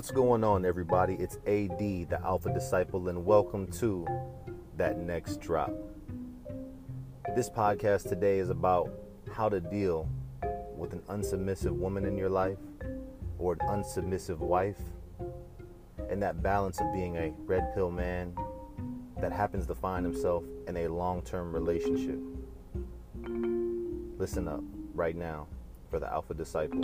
What's going on, everybody? It's AD, the Alpha Disciple, and welcome to that next drop. This podcast today is about how to deal with an unsubmissive woman in your life or an unsubmissive wife, and that balance of being a red pill man that happens to find himself in a long term relationship. Listen up right now for the Alpha Disciple.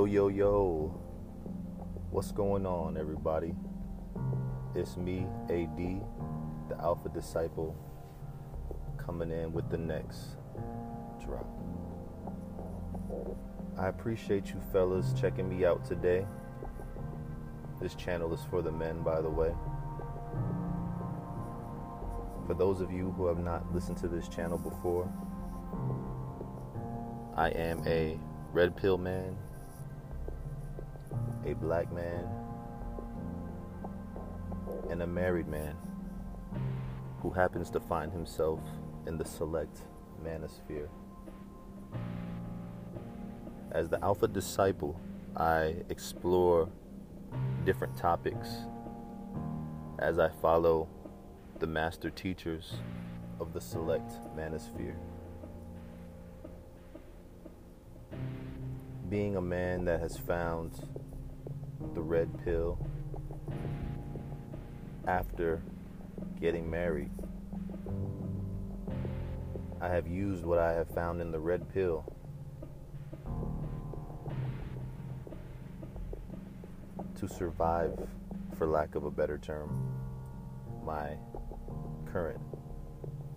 Yo, yo, yo. What's going on, everybody? It's me, AD, the Alpha Disciple, coming in with the next drop. I appreciate you fellas checking me out today. This channel is for the men, by the way. For those of you who have not listened to this channel before, I am a red pill man, a black man, and a married man who happens to find himself in the select manosphere. As the Alpha Disciple, I explore different topics as I follow the master teachers of the select manosphere. Being a man that has found the red pill after getting married, I have used what I have found in the red pill to survive, for lack of a better term, my current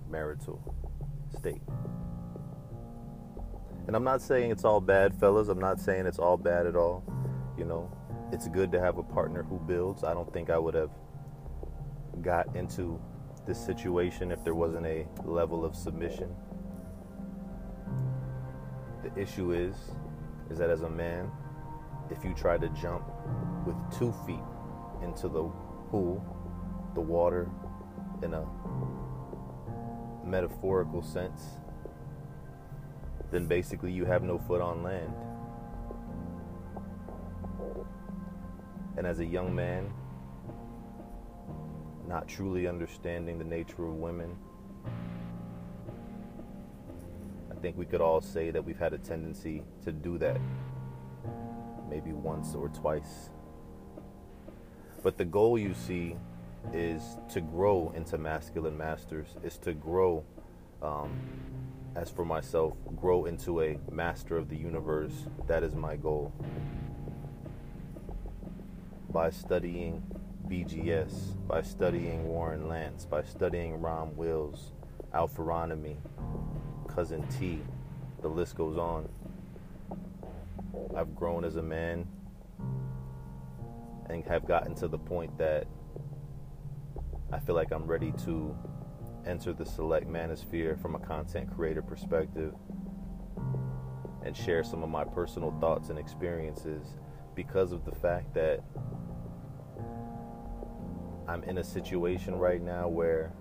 marital state. And I'm not saying it's all bad, fellas. I'm not saying it's all bad at all. You know, it's good to have a partner who builds. I don't think I would have got into this situation if there wasn't a level of submission. The issue is is that as a man, if you try to jump with 2 feet into the pool, the water in a metaphorical sense, then basically you have no foot on land. And as a young man, not truly understanding the nature of women, I think we could all say that we've had a tendency to do that maybe once or twice. But the goal you see is to grow into masculine masters, is to grow, um, as for myself, grow into a master of the universe. That is my goal. By studying BGS, by studying Warren Lance, by studying Ron Wills, Alpharonomy, Cousin T, the list goes on. I've grown as a man and have gotten to the point that I feel like I'm ready to enter the select manosphere from a content creator perspective and share some of my personal thoughts and experiences because of the fact that I'm in a situation right now where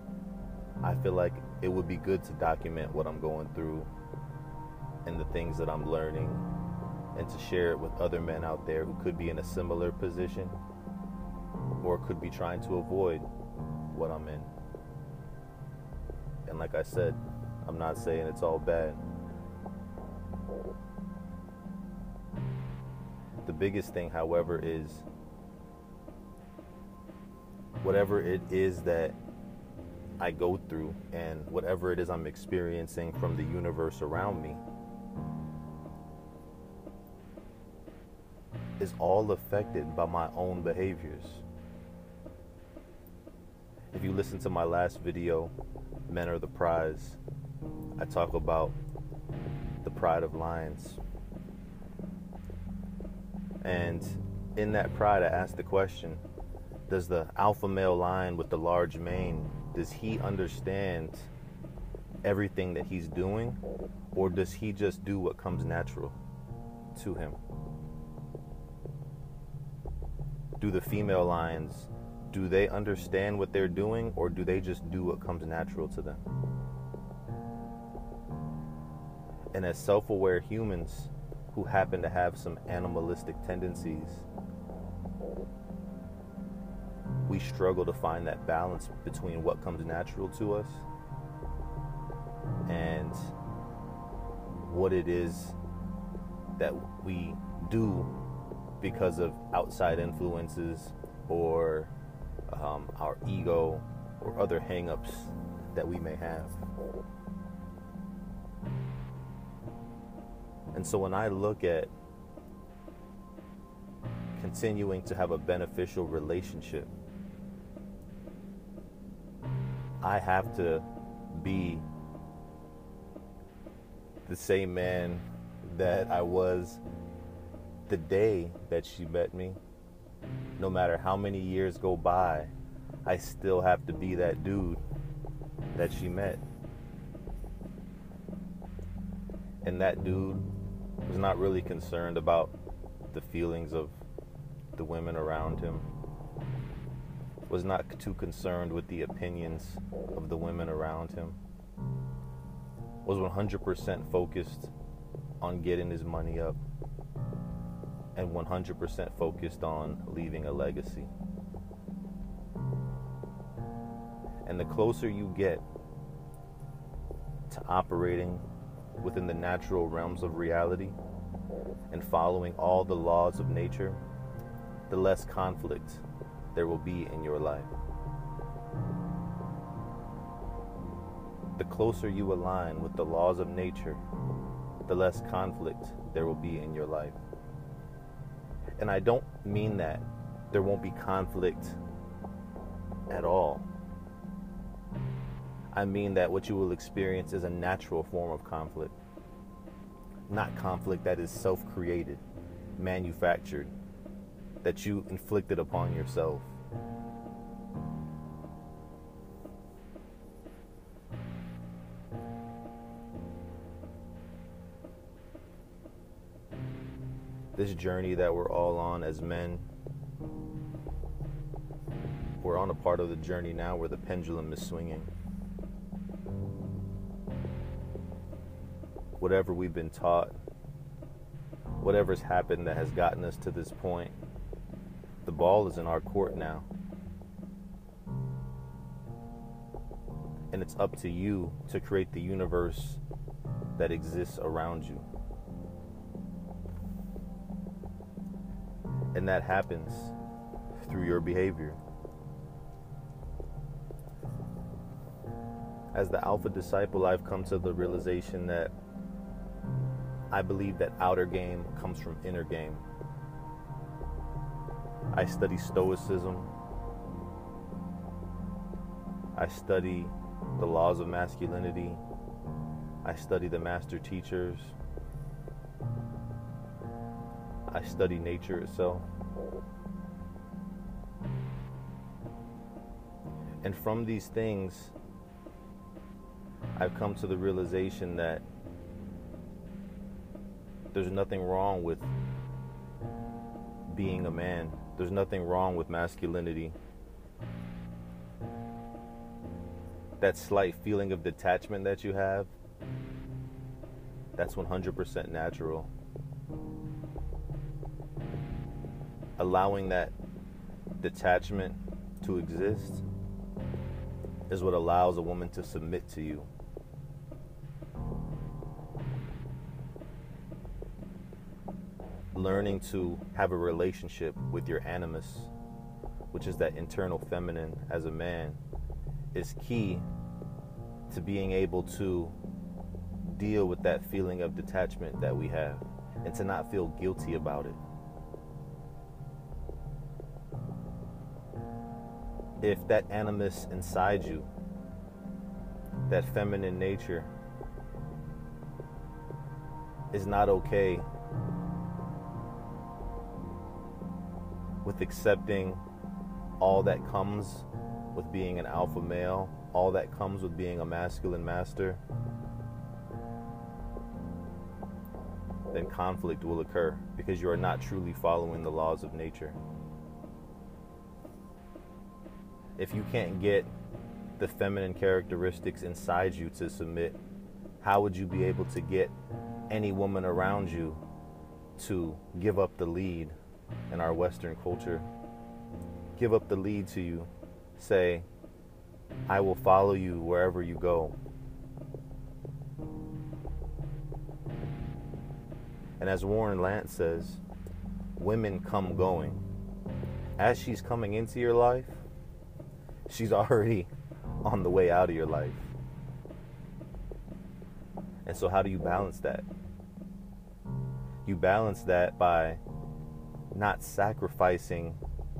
I feel like it would be good to document what I'm going through and the things that I'm learning and to share it with other men out there who could be in a similar position or could be trying to avoid what I'm in. And like I said, I'm not saying it's all bad. The biggest thing, however, is whatever it is that I go through and whatever it is I'm experiencing from the universe around me is all affected by my own behaviors. If you listen to my last video, Men Are the Prize, I talk about the pride of lions. And in that pride, I ask the question Does the alpha male lion with the large mane, does he understand everything that he's doing? Or does he just do what comes natural to him? Do the female lions do they understand what they're doing or do they just do what comes natural to them? And as self aware humans who happen to have some animalistic tendencies, we struggle to find that balance between what comes natural to us and what it is that we do because of outside influences or um, our ego or other hangups that we may have. And so when I look at continuing to have a beneficial relationship, I have to be the same man that I was the day that she met me. No matter how many years go by, I still have to be that dude that she met. And that dude was not really concerned about the feelings of the women around him. Was not too concerned with the opinions of the women around him. Was 100% focused on getting his money up and 100% focused on leaving a legacy. And the closer you get to operating within the natural realms of reality and following all the laws of nature, the less conflict there will be in your life. The closer you align with the laws of nature, the less conflict there will be in your life. And I don't mean that there won't be conflict at all. I mean that what you will experience is a natural form of conflict, not conflict that is self created, manufactured, that you inflicted upon yourself. This journey that we're all on as men, we're on a part of the journey now where the pendulum is swinging. whatever we've been taught, whatever's happened that has gotten us to this point, the ball is in our court now. And it's up to you to create the universe that exists around you. And that happens through your behavior. As the Alpha disciple, I've come to the realization that I believe that outer game comes from inner game. I study Stoicism. I study the laws of masculinity. I study the master teachers. I study nature itself. And from these things, I've come to the realization that there's nothing wrong with being a man. There's nothing wrong with masculinity. That slight feeling of detachment that you have, that's 100% natural. Allowing that detachment to exist is what allows a woman to submit to you. Learning to have a relationship with your animus, which is that internal feminine as a man, is key to being able to deal with that feeling of detachment that we have and to not feel guilty about it. If that animus inside you, that feminine nature, is not okay with accepting all that comes with being an alpha male, all that comes with being a masculine master, then conflict will occur because you are not truly following the laws of nature. if you can't get the feminine characteristics inside you to submit, how would you be able to get any woman around you to give up the lead in our Western culture? Give up the lead to you. Say, I will follow you wherever you go. And as Warren Lance says, women come going. As she's coming into your life, she's already on the way out of your life. And so, how do you balance that? You balance that by not sacrificing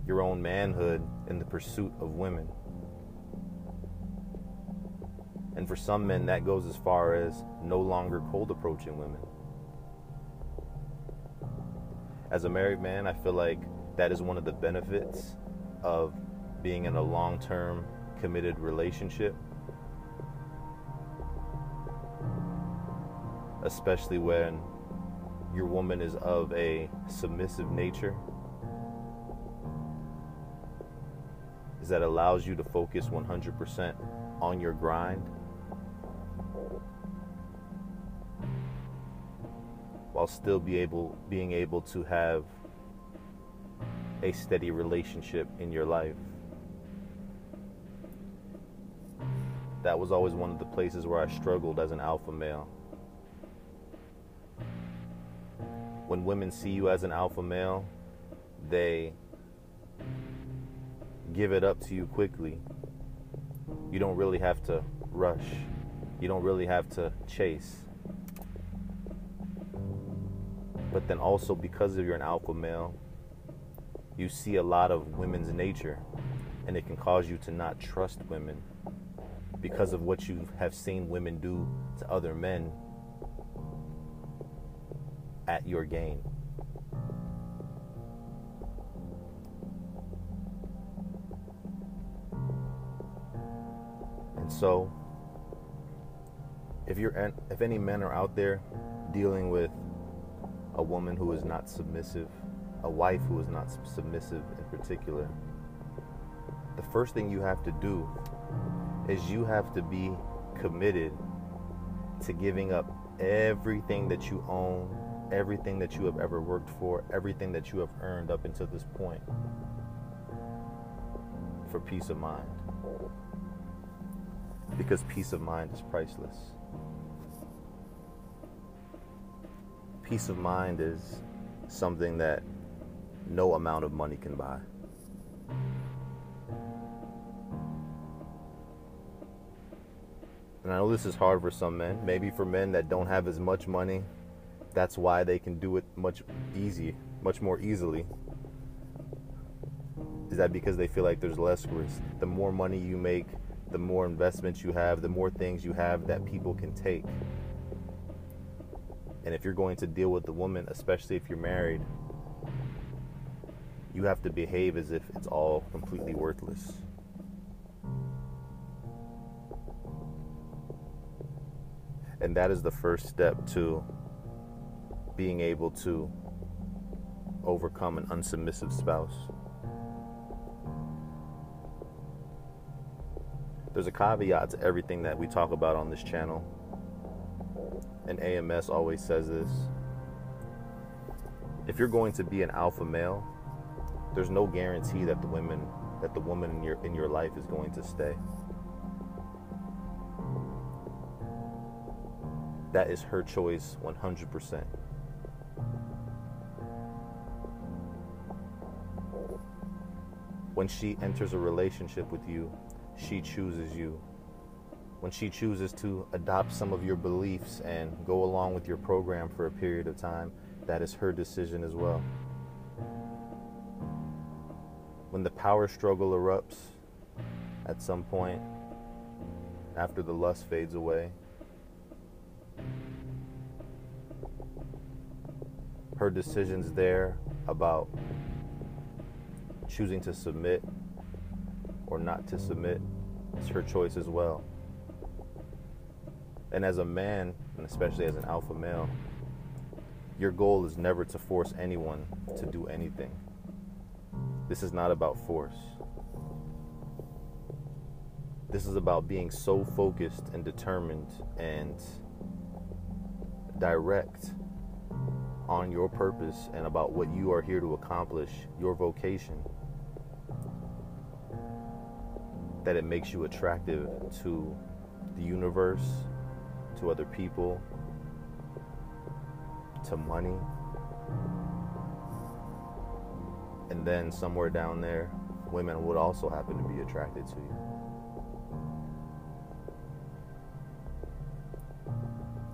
your own manhood in the pursuit of women. And for some men, that goes as far as no longer cold approaching women. As a married man, I feel like that is one of the benefits of being in a long term committed relationship. Especially when your woman is of a submissive nature. Is that allows you to focus 100% on your grind while still be able being able to have a steady relationship in your life. That was always one of the places where I struggled as an alpha male. When women see you as an alpha male, they give it up to you quickly. You don't really have to rush. You don't really have to chase. But then also because you're an alpha male, you see a lot of women's nature and it can cause you to not trust women because of what you have seen women do to other men at your gain. And so if you're if any men are out there dealing with a woman who is not submissive, a wife who is not submissive in particular, the first thing you have to do is you have to be committed to giving up everything that you own, everything that you have ever worked for, everything that you have earned up until this point for peace of mind. Because peace of mind is priceless. peace of mind is something that no amount of money can buy. And I know this is hard for some men. Maybe for men that don't have as much money, that's why they can do it much easy, much more easily. Is that because they feel like there's less risk? The more money you make, the more investments you have, the more things you have that people can take. And if you're going to deal with the woman, especially if you're married, you have to behave as if it's all completely worthless. And that is the first step to being able to overcome an unsubmissive spouse. There's a caveat to everything that we talk about on this channel and AMS always says this. If you're going to be an alpha male, there's no guarantee that the women that the woman in your in your life is going to stay. That is her choice 100%. When she enters a relationship with you, she chooses you when she chooses to adopt some of your beliefs and go along with your program for a period of time, that is her decision as well. When the power struggle erupts at some point after the lust fades away, her decisions there about choosing to submit or not to submit is her choice as well. And as a man, and especially as an alpha male, your goal is never to force anyone to do anything. This is not about force. This is about being so focused and determined and direct on your purpose and about what you are here to accomplish, your vocation, that it makes you attractive to the universe, to other people, to money. And then somewhere down there, women would also happen to be attracted to you.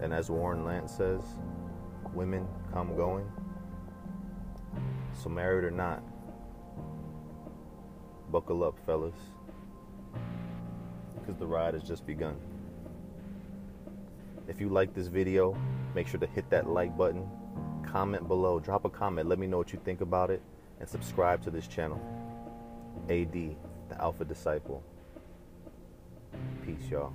And as Warren Lance says, women come going. So, married or not, buckle up, fellas, because the ride has just begun. If you like this video, make sure to hit that like button, comment below, drop a comment, let me know what you think about it, and subscribe to this channel. AD, the Alpha Disciple. Peace, y'all.